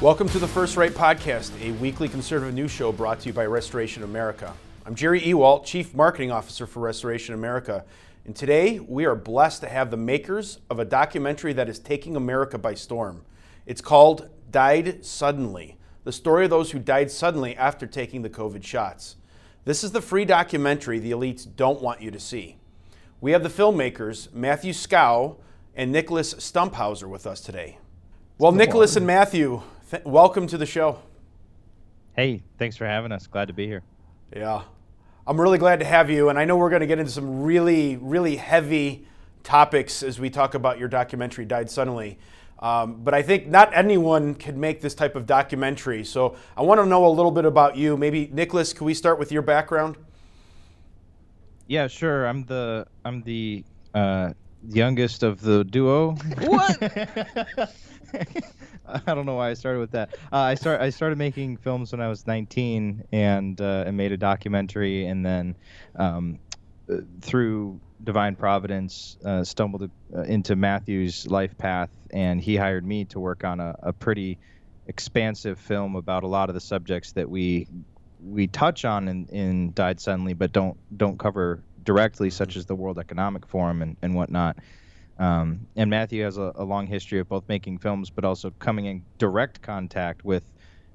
Welcome to the First Right Podcast, a weekly conservative news show brought to you by Restoration America. I'm Jerry Ewalt, Chief Marketing Officer for Restoration America, and today we are blessed to have the makers of a documentary that is taking America by storm. It's called Died Suddenly the story of those who died suddenly after taking the COVID shots. This is the free documentary the elites don't want you to see. We have the filmmakers, Matthew Skow and Nicholas Stumphauser, with us today. Well, Nicholas and Matthew, th- welcome to the show. Hey, thanks for having us. Glad to be here. Yeah. I'm really glad to have you, and I know we're going to get into some really, really heavy topics as we talk about your documentary, Died Suddenly. Um, but I think not anyone can make this type of documentary. So I want to know a little bit about you. Maybe Nicholas, can we start with your background? Yeah, sure. I'm the I'm the uh, youngest of the duo. What? I don't know why I started with that. Uh, I start I started making films when I was 19 and uh, and made a documentary, and then um, uh, through divine providence uh, stumbled uh, into Matthew's life path, and he hired me to work on a, a pretty expansive film about a lot of the subjects that we we touch on in, in Died Suddenly, but don't don't cover directly, such as the World Economic Forum and, and whatnot. Um, and Matthew has a, a, long history of both making films, but also coming in direct contact with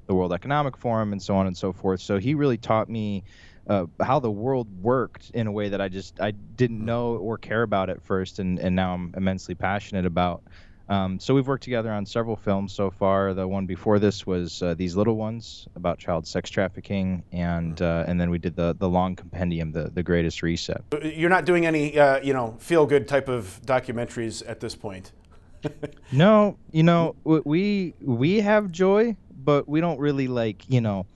the World Economic Forum and so on and so forth. So he really taught me uh, how the world worked in a way that I just I didn't know or care about at first, and, and now I'm immensely passionate about. Um, so we've worked together on several films so far. The one before this was uh, These Little Ones about child sex trafficking, and uh, and then we did the the long compendium, the the Greatest Reset. You're not doing any uh, you know feel good type of documentaries at this point. no, you know we we have joy, but we don't really like you know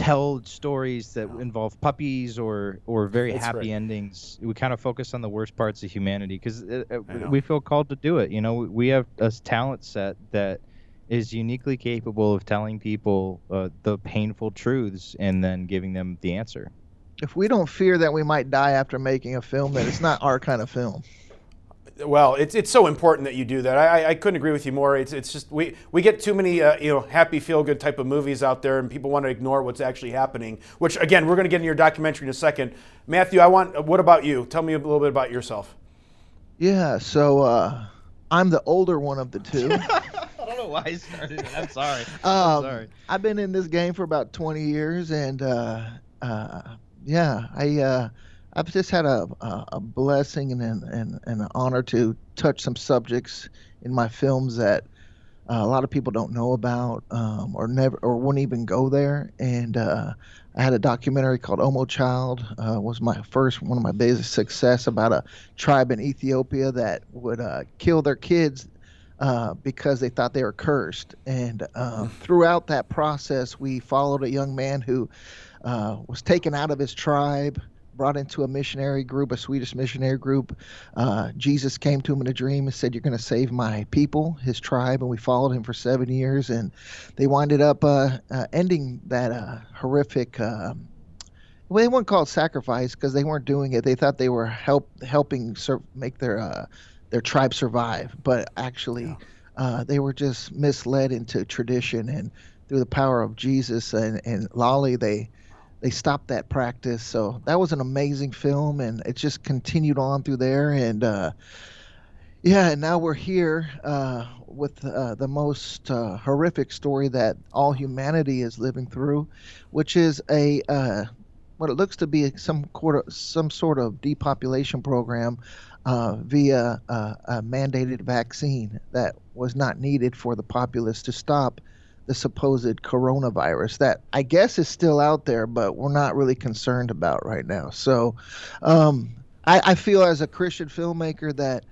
tell stories that involve puppies or or very That's happy right. endings. We kind of focus on the worst parts of humanity because uh, uh, we feel called to do it. You know, we have a talent set that is uniquely capable of telling people uh, the painful truths and then giving them the answer. If we don't fear that we might die after making a film, then it's not our kind of film. Well, it's, it's so important that you do that. I, I couldn't agree with you more. It's, it's just we, we get too many uh, you know happy feel good type of movies out there, and people want to ignore what's actually happening. Which again, we're going to get in your documentary in a second. Matthew, I want. What about you? Tell me a little bit about yourself. Yeah, so uh, I'm the older one of the two. I don't know why I started it. I'm sorry. I'm um, sorry. I've been in this game for about 20 years, and uh, uh yeah, I uh, I've just had a, a, a blessing and, and, and an honor to touch some subjects in my films that uh, a lot of people don't know about um, or never or wouldn't even go there. And uh, I had a documentary called Omo Child. Uh, was my first one of my biggest success about a tribe in Ethiopia that would uh, kill their kids uh, because they thought they were cursed. And uh, throughout that process, we followed a young man who was taken out of his tribe brought into a missionary group, a Swedish missionary group. Uh, Jesus came to him in a dream and said, "You're going to save my people, his tribe," and we followed him for seven years, and they winded up uh, uh, ending that uh, horrific. Um, well, they weren't called sacrifice because they weren't doing it. They thought they were help helping make their uh, their tribe survive, but actually, yeah. Uh, they were just misled into tradition and through the power of Jesus and, and Lale, they they stopped that practice. So that was an amazing film, and it just continued on through there. And uh, yeah, and now we're here uh, with uh, the most uh, horrific story that all humanity is living through, which is a uh, what it looks to be some quarter, some sort of depopulation program uh, via a mandated vaccine that was not needed for the populace to stop the supposed coronavirus that I guess is still out there, but we're not really concerned about right now. So um, I, I, feel as a Christian filmmaker that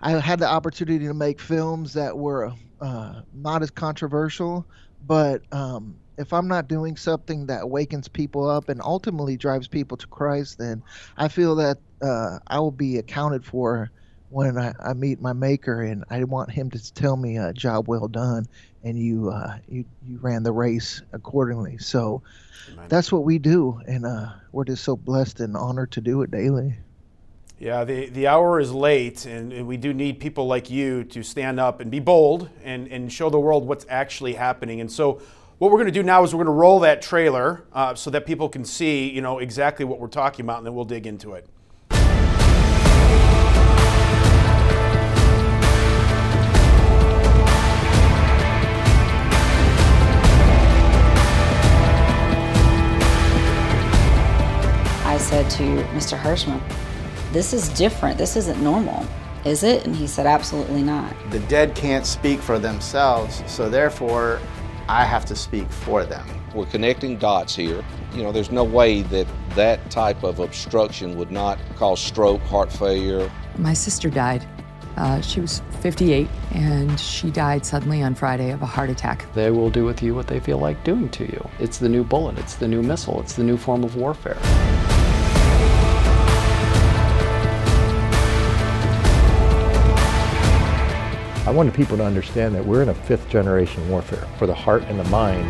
I had the opportunity to make films that were uh, not as controversial, but um, if I'm not doing something that awakens people up and ultimately drives people to Christ, then I feel that uh, I will be accounted for when I, I, meet my maker and I want him to tell me a job well done and you uh, you you ran the race accordingly. So Amen. that's what we do, and uh, we're just so blessed and honored to do it daily. Yeah, the, the hour is late, and, and, we do need people like you to stand up and be bold and, and show the world what's actually happening. And so, what we're going to do now is we're going to roll that trailer uh, so that people can see, you know, exactly what we're talking about, and then we'll dig into it. Said to Mr. Hirschman, This is different. This isn't normal. Is it? And he said, Absolutely not. The dead can't speak for themselves, so therefore, I have to speak for them. We're connecting dots here. You know, there's no way that that type of obstruction would not cause stroke, heart failure. My sister died. Uh, she was 58 and she died suddenly on Friday of a heart attack. They will do with you what they feel like doing to you. It's the new bullet, it's the new missile, it's the new form of warfare. Wanted people to understand that we're in a fifth generation warfare for the heart and the mind.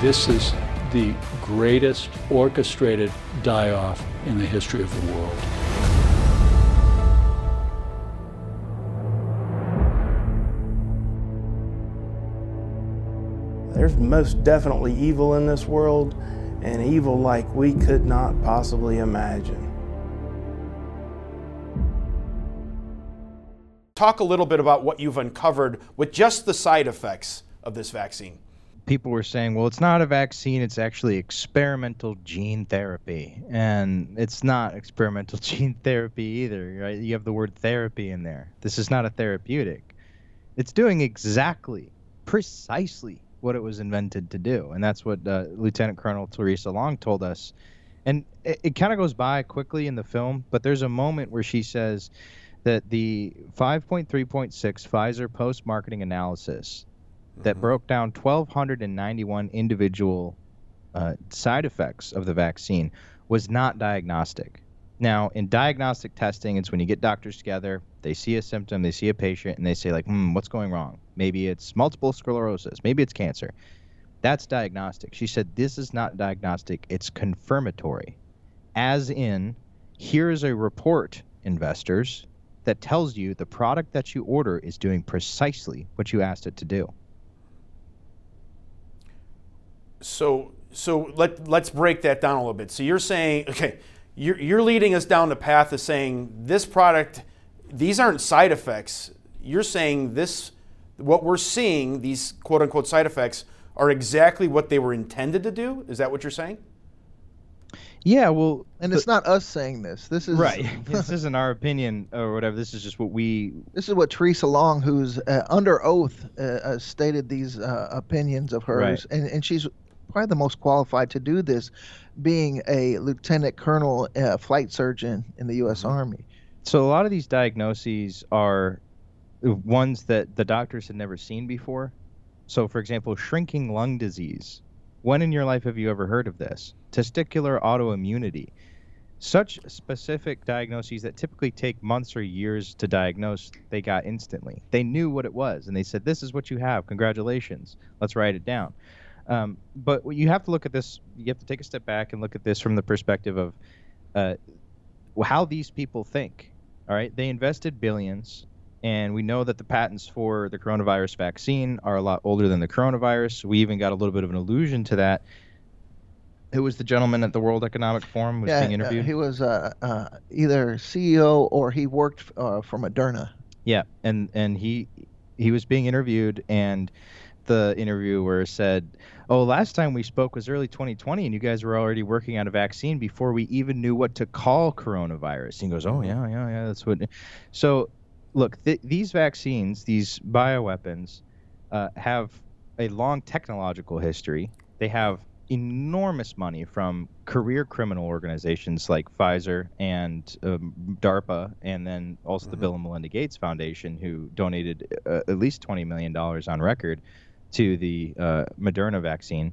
This is the greatest orchestrated die off in the history of the world. There's most definitely evil in this world, and evil like we could not possibly imagine. Talk a little bit about what you've uncovered with just the side effects of this vaccine people were saying, well, it's not a vaccine, it's actually experimental gene therapy. And it's not experimental gene therapy either, right? You have the word therapy in there. This is not a therapeutic. It's doing exactly, precisely what it was invented to do. And that's what uh, Lieutenant Colonel Theresa Long told us. And it, it kind of goes by quickly in the film, but there's a moment where she says that the 5.3.6 Pfizer post marketing analysis that mm-hmm. broke down 1,291 individual uh, side effects of the vaccine was not diagnostic. Now, in diagnostic testing, it's when you get doctors together, they see a symptom, they see a patient, and they say, like, hmm, what's going wrong? Maybe it's multiple sclerosis, maybe it's cancer. That's diagnostic. She said, this is not diagnostic, it's confirmatory. As in, here's a report, investors, that tells you the product that you order is doing precisely what you asked it to do. So so let let's break that down a little bit. So you're saying okay, you're you're leading us down the path of saying this product, these aren't side effects. You're saying this, what we're seeing, these quote unquote side effects, are exactly what they were intended to do. Is that what you're saying? Yeah, well, and it's not us saying this. This is right. this isn't our opinion or whatever. This is just what we. This is what Theresa Long, who's uh, under oath, uh, uh, stated these uh, opinions of hers, right. and and she's probably the most qualified to do this, being a lieutenant colonel uh, flight surgeon in the U.S. Mm-hmm. Army. So a lot of these diagnoses are ones that the doctors had never seen before. So, for example, shrinking lung disease. When in your life have you ever heard of this? Testicular autoimmunity. Such specific diagnoses that typically take months or years to diagnose, they got instantly. They knew what it was, and they said, This is what you have. Congratulations. Let's write it down. Um, but you have to look at this. You have to take a step back and look at this from the perspective of uh, how these people think. All right, they invested billions, and we know that the patents for the coronavirus vaccine are a lot older than the coronavirus. We even got a little bit of an allusion to that. Who was the gentleman at the World Economic Forum was yeah, being interviewed? Uh, he was uh, uh, either CEO or he worked uh, for Moderna. Yeah, and and he he was being interviewed, and the interviewer said, "Oh, last time we spoke was early 2020, and you guys were already working on a vaccine before we even knew what to call coronavirus." And He goes, "Oh yeah, yeah, yeah, that's what." So, look, th- these vaccines, these bioweapons, uh, have a long technological history. They have enormous money from career criminal organizations like Pfizer and um, DARPA, and then also mm-hmm. the Bill and Melinda Gates Foundation, who donated uh, at least $20 million on record to the uh, Moderna vaccine.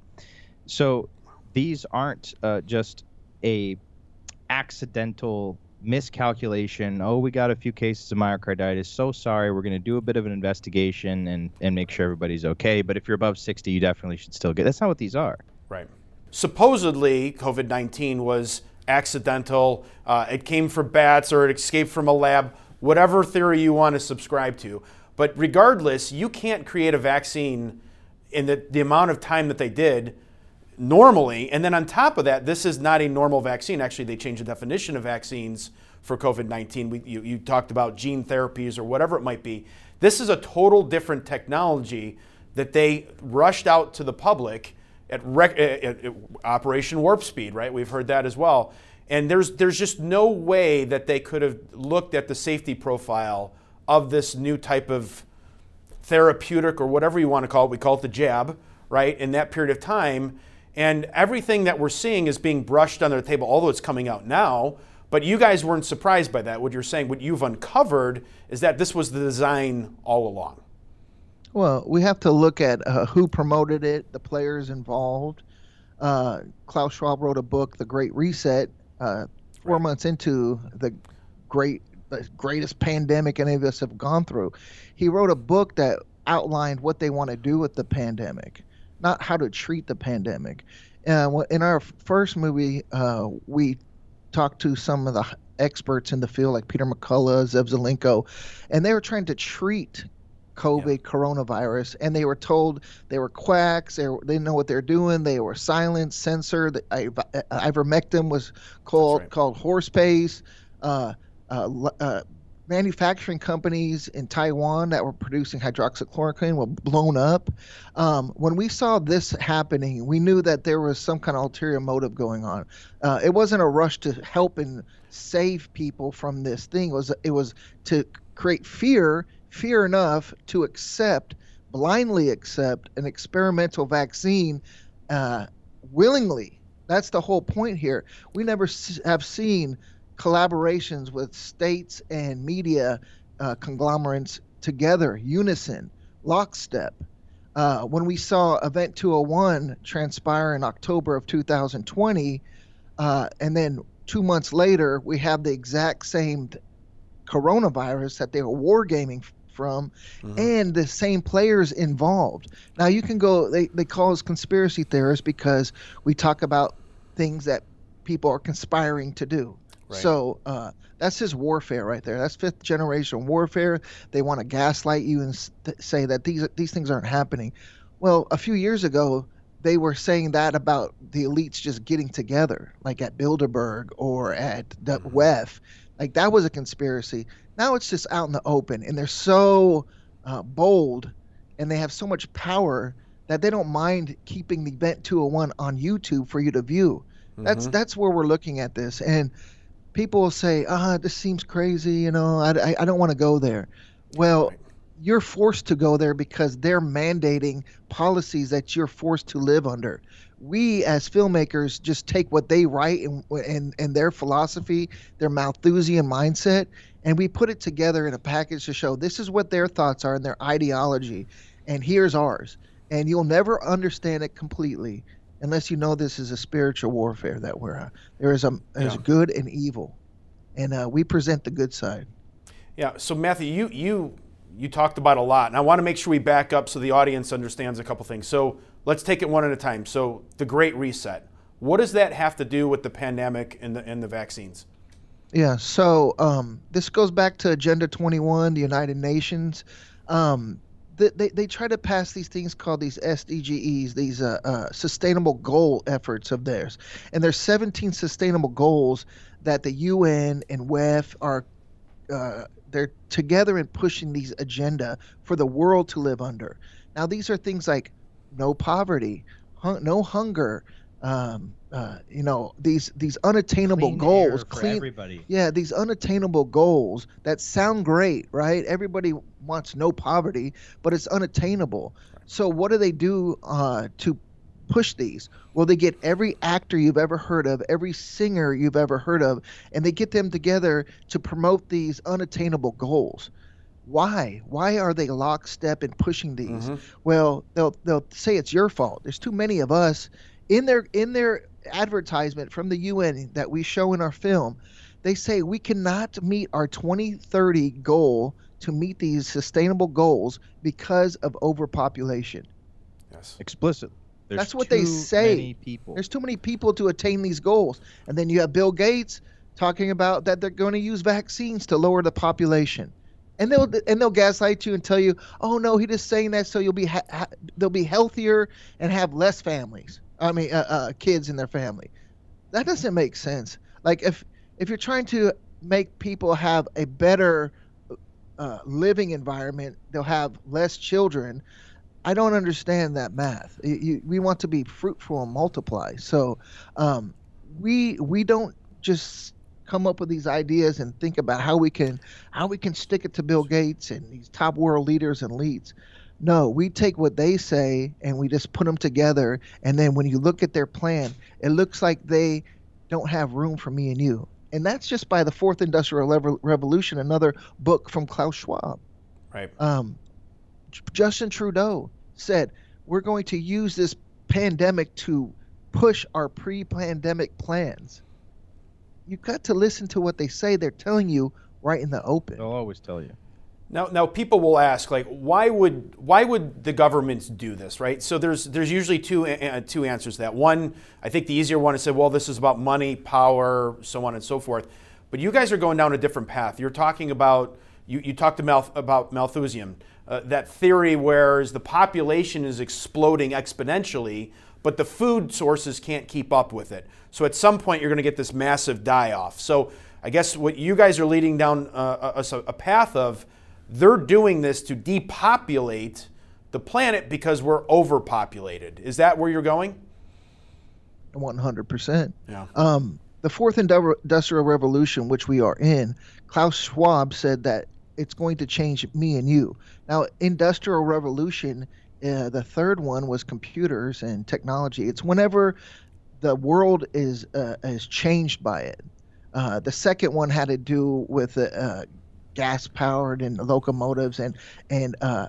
So these aren't uh, just a accidental miscalculation. Oh, we got a few cases of myocarditis. So sorry. We're going to do a bit of an investigation and, and make sure everybody's okay. But if you're above 60, you definitely should still get. That's not what these are. Right. Supposedly, COVID 19 was accidental. Uh, it came from bats or it escaped from a lab, whatever theory you want to subscribe to. But regardless, you can't create a vaccine in the, the amount of time that they did normally. And then on top of that, this is not a normal vaccine. Actually, they changed the definition of vaccines for COVID 19. You, you talked about gene therapies or whatever it might be. This is a total different technology that they rushed out to the public at, rec- at, at Operation Warp Speed, right? We've heard that as well. And there's, there's just no way that they could have looked at the safety profile of this new type of therapeutic or whatever you want to call it. We call it the jab, right? In that period of time and everything that we're seeing is being brushed under the table, although it's coming out now. But you guys weren't surprised by that. What you're saying, what you've uncovered, is that this was the design all along. Well, we have to look at uh, who promoted it, the players involved. Uh, Klaus Schwab wrote a book, The Great Reset, uh, four right. months into the great, the greatest pandemic any of us have gone through. He wrote a book that outlined what they want to do with the pandemic not how to treat the pandemic. Uh, in our first movie, uh, we talked to some of the experts in the field, like Peter McCullough, Zev Zelenko, and they were trying to treat COVID yeah. coronavirus, and they were told they were quacks. They, were, they didn't know what they're doing. They were silent, censored. Ivermectin was called right. called horse paste. Uh, uh, uh, manufacturing companies in Taiwan that were producing hydroxychloroquine were blown up. Um, when we saw this happening, we knew that there was some kind of ulterior motive going on. Uh, it wasn't a rush to help and save people from this thing. It was it was to create fear, fear enough to accept, blindly accept an experimental vaccine uh, willingly. That's the whole point here. We never have seen collaborations with states and media uh, conglomerates together, unison, lockstep. Uh, when we saw Event 201 transpire in October of 2020, uh, and then two months later, we have the exact same coronavirus that they were wargaming from mm-hmm. and the same players involved. Now, you can go, they, they call us conspiracy theorists because we talk about things that people are conspiring to do. So uh, that's his warfare right there. That's fifth generation warfare. They want to gaslight you and th- say that these these things aren't happening. Well, a few years ago, they were saying that about the elites just getting together, like at Bilderberg or at the mm-hmm. WEF. Like that was a conspiracy. Now it's just out in the open, and they're so uh, bold, and they have so much power that they don't mind keeping the Event 201 on YouTube for you to view. That's mm-hmm. that's where we're looking at this, and people will say, ah, this seems crazy, you know, I, I, I don't want to go there. Well, you're forced to go there because they're mandating policies that you're forced to live under. We as filmmakers just take what they write and and, and their philosophy, their Malthusian mindset, and we put it together in a package to show this is what their thoughts are and their ideology, and here's ours. And you'll never understand it completely unless you know this is a spiritual warfare that we're uh, there is a there's yeah. good and evil, and uh, we present the good side. Yeah. So Matthew, you you you talked about a lot, and I want to make sure we back up so the audience understands a couple things. So let's take it one at a time. So the Great Reset. What does that have to do with the pandemic and the and the vaccines? Yeah. So um, this goes back to Agenda 21, the United Nations. Um, they, they try to pass these things called these SDGs, these uh, uh, sustainable goal efforts of theirs. And there's 17 sustainable goals that the UN and WEF are uh, they're together in pushing these agenda for the world to live under. Now these are things like no poverty, no hunger, um, uh, you know these these unattainable clean goals clean everybody yeah these unattainable goals that sound great right everybody wants no poverty but it's unattainable so what do they do uh, to push these well they get every actor you've ever heard of every singer you've ever heard of and they get them together to promote these unattainable goals why? Why are they lockstep in pushing these? Well, they'll they'll say it's your fault. There's too many of us in their in their advertisement from the UN that we show in our film. They say we cannot meet our 2030 goal to meet these sustainable goals because of overpopulation. Yes. Explicit. There's That's what they too say. many people. There's too many people to attain these goals. And then you have Bill Gates talking about that they're going to use vaccines to lower the population. And they'll and they'll gaslight you and tell you, "Oh no, he's just saying that so you'll be ha- ha- they'll be healthier and have less families. I mean, uh, uh, kids in their family." That doesn't make sense. Like if if you're trying to make people have a better uh, living environment, they'll have less children. I don't understand that math. You, you, we want to be fruitful and multiply. So um, we we don't just come up with these ideas and think about how we can how we can stick it to Bill Gates and these top world leaders and leads. No, we take what they say and we just put them together. And then when you look at their plan, it looks like they don't have room for me and you. And that's just by the Fourth Industrial Revolution, another book from Klaus Schwab. Right. Um, Justin Trudeau said, We're going to use this pandemic to push our pre pandemic plans. You've got to listen to what they say. They're telling you right in the open. They'll always tell you. Now, now people will ask, like, why would why would the governments do this, right? So there's there's usually two uh, two answers to that. One, I think the easier one is say, well, this is about money, power, so on and so forth. But you guys are going down a different path. You're talking about you, you talked about about Malthusian, uh, that theory where the population is exploding exponentially, but the food sources can't keep up with it. So at some point, you're going to get this massive die off. So I guess what you guys are leading down uh, a, a path of they're doing this to depopulate the planet because we're overpopulated. Is that where you're going? 100%. Yeah. Um, the fourth industrial revolution, which we are in, Klaus Schwab said that it's going to change me and you. Now, industrial revolution, uh, the third one was computers and technology. It's whenever the world is uh, is changed by it. Uh, the second one had to do with uh, gas powered and locomotives and and uh,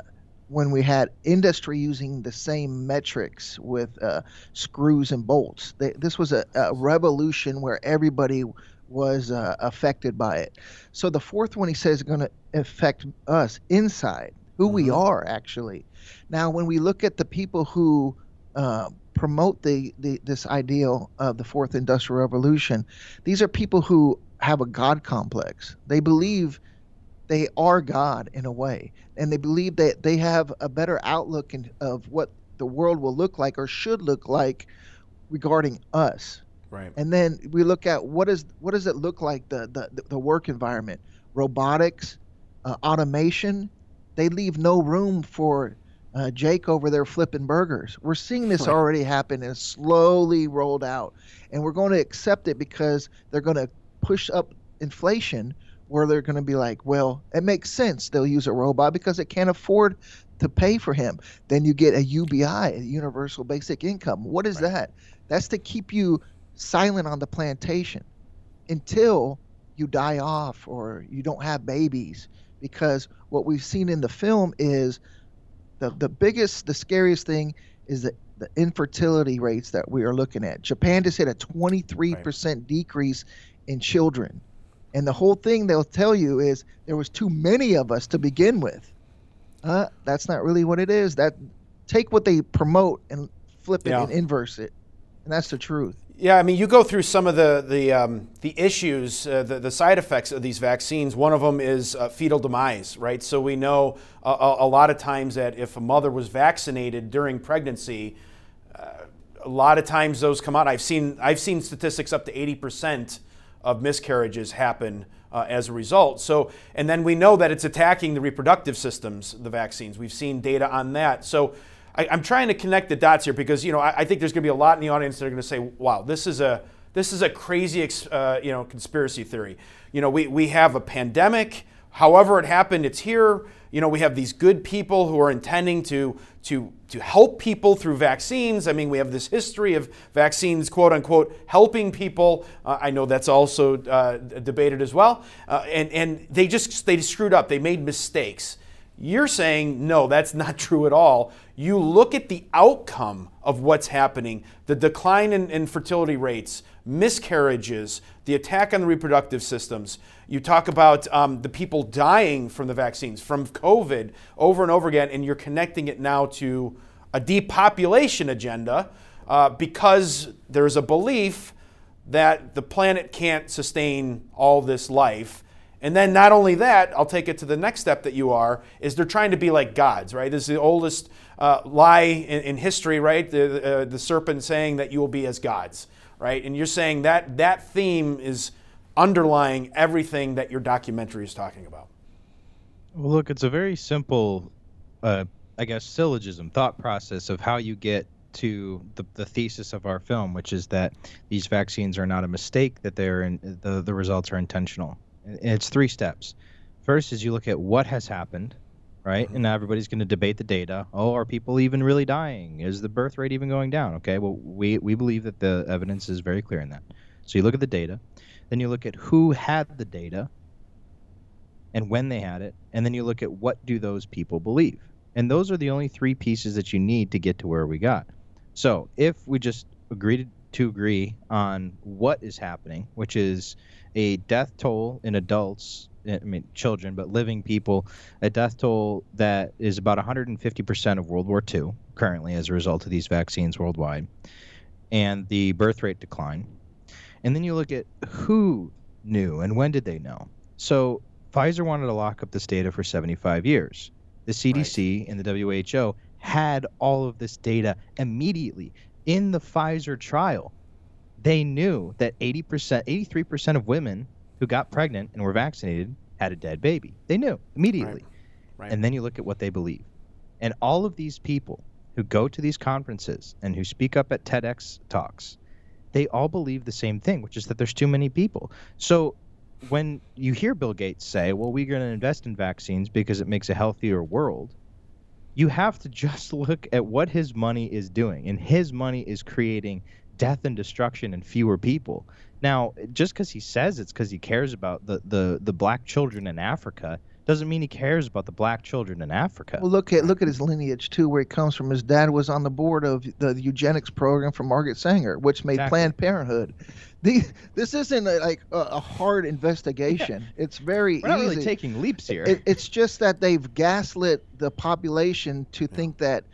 when we had industry using the same metrics with uh, screws and bolts. They, this was a, a, revolution where everybody was uh, affected by it. So the fourth one he says is going to affect us inside, who mm-hmm. we are actually. Now, when we look at the people who uh, promote the, the this ideal of the fourth industrial revolution, these are people who have a God complex. They believe they are God in a way, and they believe that they have a better outlook in, of what the world will look like or should look like regarding us. Right. And then we look at what is what does it look like the the, the work environment, robotics, uh, automation. They leave no room for uh, Jake over there flipping burgers. We're seeing this already happen and slowly rolled out, and we're going to accept it because they're going to push up inflation where they're going to be like, well, it makes sense they'll use a robot because it can't afford to pay for him. Then you get a UBI, a universal basic income. What is right. that? That's to keep you silent on the plantation until you die off or you don't have babies. Because what we've seen in the film is the, the biggest, the scariest thing is that the infertility rates that we are looking at. Japan just hit a 23% right. decrease in children. And the whole thing they'll tell you is there was too many of us to begin with. Uh, that's not really what it is. That take what they promote and flip it yeah. and inverse it, and that's the truth. Yeah, I mean, you go through some of the the um, the issues, uh, the the side effects of these vaccines. One of them is uh, fetal demise, right? So we know a, a, lot of times that if a mother was vaccinated during pregnancy, uh, a lot of times those come out. I've seen I've seen statistics up to eighty percent of miscarriages happen uh, as a result. So, and then we know that it's attacking the reproductive systems, the vaccines. We've seen data on that. So, I, am trying to connect the dots here because you know I, I think there's going to be a lot in the audience that are going to say, "Wow, this is a this is a crazy uh, you know conspiracy theory." You know, we we have a pandemic. However, it happened, it's here. You know, we have these good people who are intending to to to help people through vaccines. I mean, we have this history of vaccines, quote unquote, helping people. Uh, I know that's also uh, debated as well. Uh, and and they just they screwed up. They made mistakes. You're saying no, that's not true at all. You look at the outcome of what's happening, the decline in, in fertility rates, miscarriages, the attack on the reproductive systems. You talk about um, the people dying from the vaccines, from COVID, over and over again, and you're connecting it now to a depopulation agenda uh, because there's a belief that the planet can't sustain all this life. And then not only that, I'll take it to the next step that you are, is they're trying to be like gods, right? This is the oldest uh, lie in, in, history, right? The, uh, the serpent saying that you will be as gods, right? And you're saying that that theme is underlying everything that your documentary is talking about. Well, look, it's a very simple, uh, I guess, syllogism, thought process of how you get to the, the thesis of our film, which is that these vaccines are not a mistake, that they're in, the, the results are intentional. And it's three steps. First is you look at what has happened, right? And everybody's going to debate the data. Oh, are people even really dying? Is the birth rate even going down? Okay, well, we, we believe that the evidence is very clear in that. So you look at the data. Then you look at who had the data and when they had it, and then you look at what do those people believe. And those are the only three pieces that you need to get to where we got. So if we just agreed to agree on what is happening, which is a death toll in adults, I mean children, but living people, a death toll that is about 150% of World War II currently as a result of these vaccines worldwide, and the birth rate decline and then you look at who knew and when did they know. So Pfizer wanted to lock up this data for 75 years. The CDC right. and the WHO had all of this data immediately in the Pfizer trial. They knew that 80%, 83% of women who got pregnant and were vaccinated had a dead baby. They knew immediately. Right. Right. And then you look at what they believe. And all of these people who go to these conferences and who speak up at TEDx talks they all believe the same thing, which is that there's too many people. So when you hear Bill Gates say, well, we're going to invest in vaccines because it makes a healthier world, you have to just look at what his money is doing. And his money is creating death and destruction and fewer people. Now, just because he says it's because he cares about the, the, the black children in Africa doesn't mean he cares about the black children in Africa. Well, look at look at his lineage too, where he comes from. His dad was on the board of the eugenics program for Margaret Sanger, which made exactly. Planned Parenthood. The, this isn't a, like a, a, hard investigation. Yeah. It's very We're not easy. really taking leaps here. It, it's just that they've gaslit the population to yeah. think that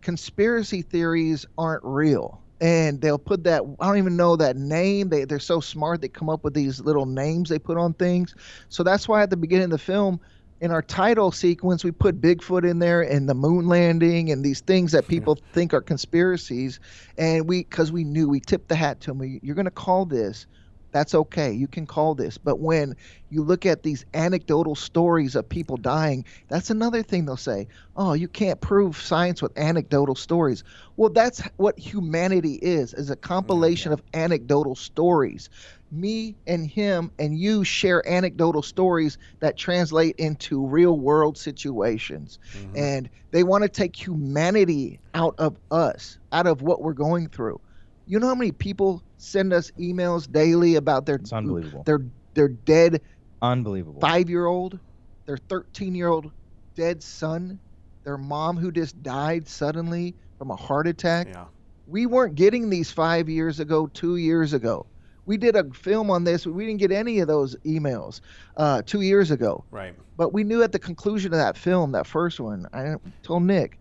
conspiracy theories aren't real and they'll put that i don't even know that name they, they're so smart they come up with these little names they put on things so that's why at the beginning of the film in our title sequence, we put Bigfoot in there and the moon landing and these things that people think are conspiracies. And we, because we knew, we tipped the hat to them. We, You're going to call this. That's okay. You can call this. But when you look at these anecdotal stories of people dying, that's another thing they'll say. Oh, you can't prove science with anecdotal stories. Well, that's what humanity is, is a compilation yeah. of anecdotal stories me and him and you share anecdotal stories that translate into real world situations. Mm-hmm. And they want to take humanity out of us, out of what we're going through. You know how many people send us emails daily about their it's unbelievable. their their dead unbelievable 5-year-old, their 13-year-old dead son, their mom who just died suddenly from a heart attack. Yeah. We weren't getting these 5 years ago, 2 years ago we did a film on this. We didn't get any of those emails uh, two years ago. Right. But we knew at the conclusion of that film, that first one, I told Nick,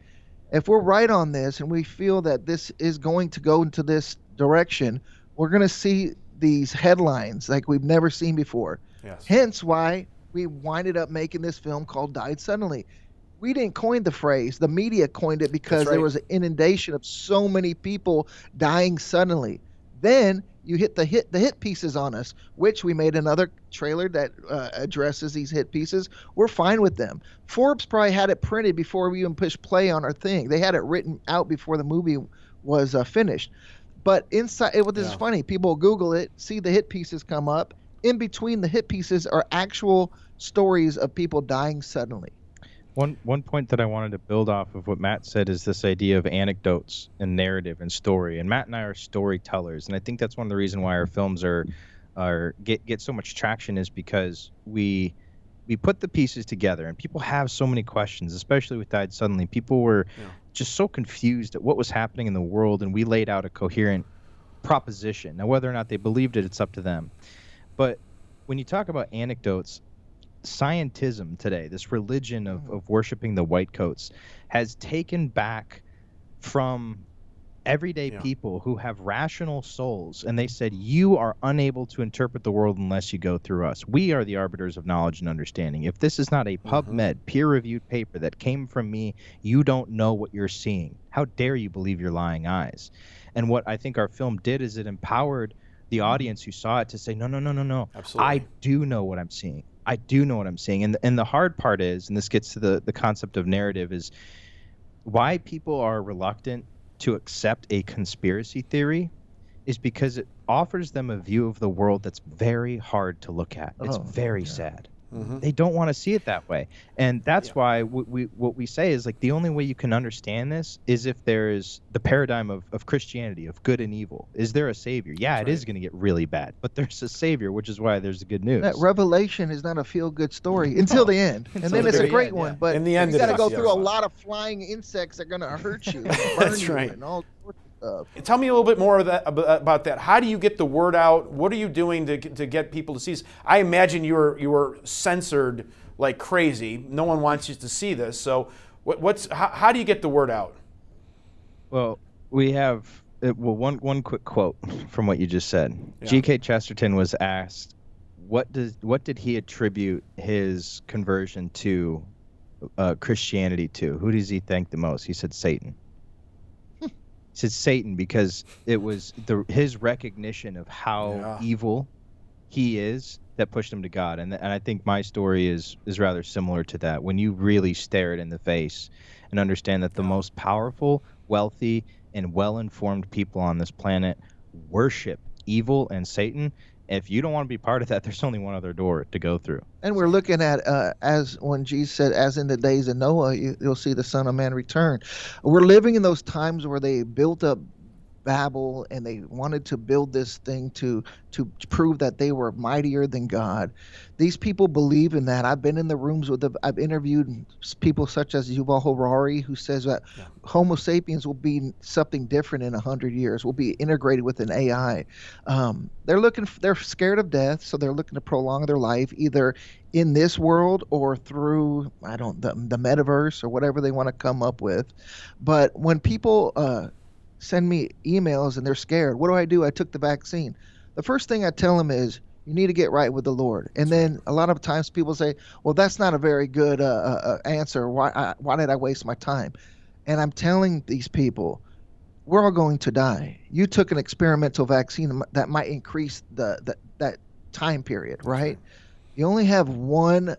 if we're right on this and we feel that this is going to go into this direction, we're going to see these headlines like we've never seen before. Yes. Hence why we winded up making this film called Died Suddenly. We didn't coin the phrase, the media coined it because right. there was an inundation of so many people dying suddenly. Then you hit the hit the hit pieces on us, which we made another trailer that uh, addresses these hit pieces. We're fine with them. Forbes probably had it printed before we even pushed play on our thing. They had it written out before the movie was uh, finished. But inside, it was yeah. funny. People Google it, see the hit pieces come up. In between the hit pieces are actual stories of people dying suddenly. One one point that I wanted to build off of what Matt said is this idea of anecdotes and narrative and story. And Matt and I are storytellers, and I think that's one of the reasons why our films are are get get so much traction is because we we put the pieces together and people have so many questions, especially with Died Suddenly. People were yeah. Just so confused at what was happening in the world, and we laid out a coherent proposition. Now, whether or not they believed it, it's up to them. But when you talk about anecdotes, scientism today, this religion of, mm. of worshiping the white coats, has taken back from everyday yeah. people who have rational souls and they said you are unable to interpret the world unless you go through us we are the arbiters of knowledge and understanding if this is not a pubmed mm-hmm. peer reviewed paper that came from me you don't know what you're seeing how dare you believe your lying eyes and what i think our film did is it empowered the mm-hmm. audience who saw it to say no no no no no Absolutely. i do know what i'm seeing I do know what I'm seeing. And and the hard part is, and this gets to the the concept of narrative, is why people are reluctant to accept a conspiracy theory is because it offers them a view of the world that's very hard to look at. It's oh, very yeah. sad. Mm-hmm. They don't want to see it that way, and that's yeah. why we, we, what we say is like the only way you can understand this is if there is the paradigm of, of Christianity of good and evil. Is there a savior? Yeah, that's it right. is going to get really bad, but there's a savior, which is why there's the good news. That Revelation is not a feel good story until the end, and then it's a great end, one. Yeah. But in the end, you got to go through a lot of flying insects that are going to hurt you, that's you, right. and all sorts uh, Tell me a little bit more that, about that. How do you get the word out? What are you doing to, to get people to see this? I imagine you were you were censored like crazy. No one wants you to see this. So, what, what's how, how, do you get the word out? Well, we have uh, well one one quick quote from what you just said. Yeah. G.K. Chesterton was asked, "What does what did he attribute his conversion to uh, Christianity to? Who does he thank the most?" He said Satan said Satan because it was the his recognition of how yeah. evil he is that pushed him to God. And and I think my story is is rather similar to that. When you really stare it in the face and understand that the yeah. most powerful, wealthy, and well-informed people on this planet worship evil and Satan, if you don't want to be part of that, there's only one other door to go through. And we're looking at uh, as when Jesus said, "As in the days of Noah, you, will see the Son of Man return." We're living in those times where they built up Babel and they wanted to build this thing to to prove that they were mightier than God. These people believe in that. I've been in the rooms with the I've interviewed people such as Yuval Harari who says that yeah. Homo sapiens will be something different in a hundred years. Will be integrated with an AI. Um, they're looking. They're scared of death, so they're looking to prolong their life either in this world or through I don't the, the metaverse or whatever they want to come up with. But when people uh, send me emails and they're scared. What do I do? I took the vaccine. The first thing I tell them is you need to get right with the Lord. And then a lot of times people say, well, that's not a very good uh, uh, uh answer. Why, I, why did I waste my time? And I'm telling these people, we're all going to die. You took an experimental vaccine that might increase the, the that time period, right? You only have one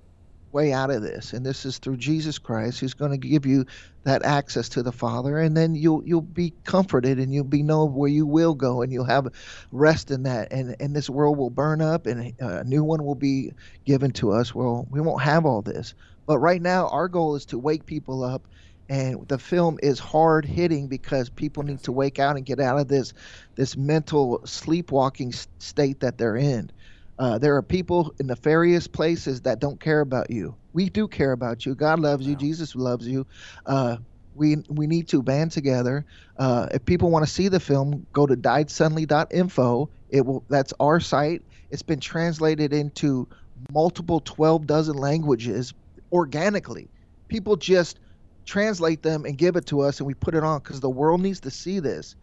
way out of this, and this is through Jesus Christ, who's going to give you that access to the Father, and then you'll you'll be comforted, and you'll be know where you will go, and you'll have rest in that, and and this world will burn up, and uh, a new one will be given to us. Well, we won't have all this, but right now our goal is to wake people up. And the film is hard hitting because people need to wake out and get out of this this mental sleepwalking state that they're in uh, there are people in nefarious places that don't care about you. We do care about you. God loves you. Jesus loves you. Uh, we we need to band together. Uh, if people want to see the film, go to diedsuddenly.info. It will. That's our site. It's been translated into multiple 12 dozen languages organically. People just translate them and give it to us, and we put it on because the world needs to see this.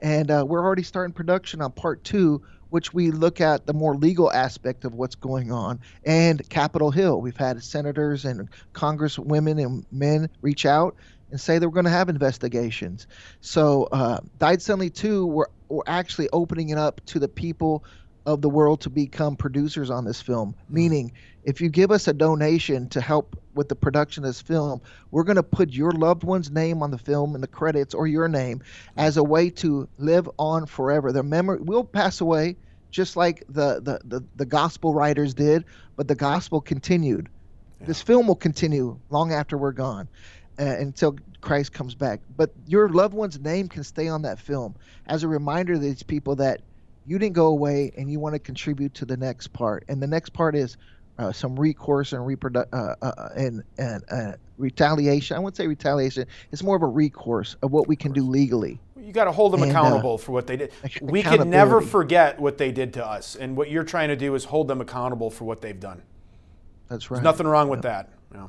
And uh, we're already starting production on part two, which we look at the more legal aspect of what's going on. And Capitol Hill, we've had senators and congresswomen and men reach out and say they're going to have investigations. So, uh, Died Suddenly 2, we're, we're actually opening it up to the people of the world to become producers on this film. Mm-hmm. Meaning, if you give us a donation to help with the production of this film, we're going to put your loved one's name on the film in the credits or your name as a way to live on forever. Their memory will pass away, just like the, the, the, the gospel writers did, but the gospel continued. This film will continue long after we're gone uh, until Christ comes back. But your loved one's name can stay on that film as a reminder to these people that you didn't go away and you want to contribute to the next part. And the next part is uh, some recourse and reprodu- uh, uh, and and uh, retaliation. I wouldn't say retaliation. It's more of a recourse of what we can do legally. You got to hold them And, uh, accountable for what they did. We can never forget what they did to us, and what you're trying to do is hold them accountable for what they've done. That's right. There's nothing wrong with that. Yeah.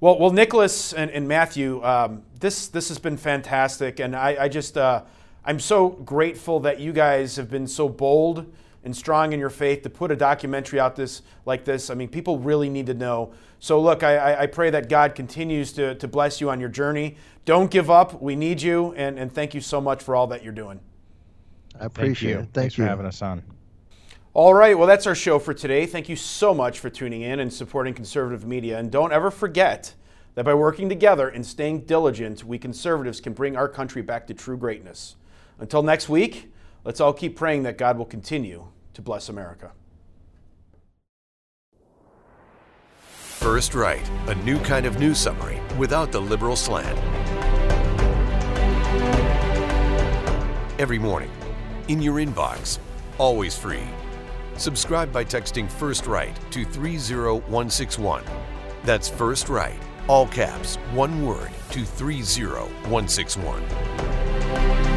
Well, well, Nicholas and, and Matthew, um, this this has been fantastic, and I, I just uh, I'm so grateful that you guys have been so bold and strong in your faith to put a documentary out this like this. I mean, people really need to know. So, look, I, I- I pray that God continues to, to bless you on your journey. Don't give up. We need you, and, and thank you so much for all that you're doing. I appreciate you. it. Thank Thanks you. for having us on. All right, well, that's our show for today. Thank you so much for tuning in and supporting conservative media. And don't ever forget that by working together and staying diligent, we conservatives can bring our country back to true greatness. Until next week, let's all keep praying that God will continue to bless America. First Right, a new kind of news summary without the liberal slant. Every morning, in your inbox, always free. Subscribe by texting First Right to 30161. That's First Right, all caps, one word, to 30161.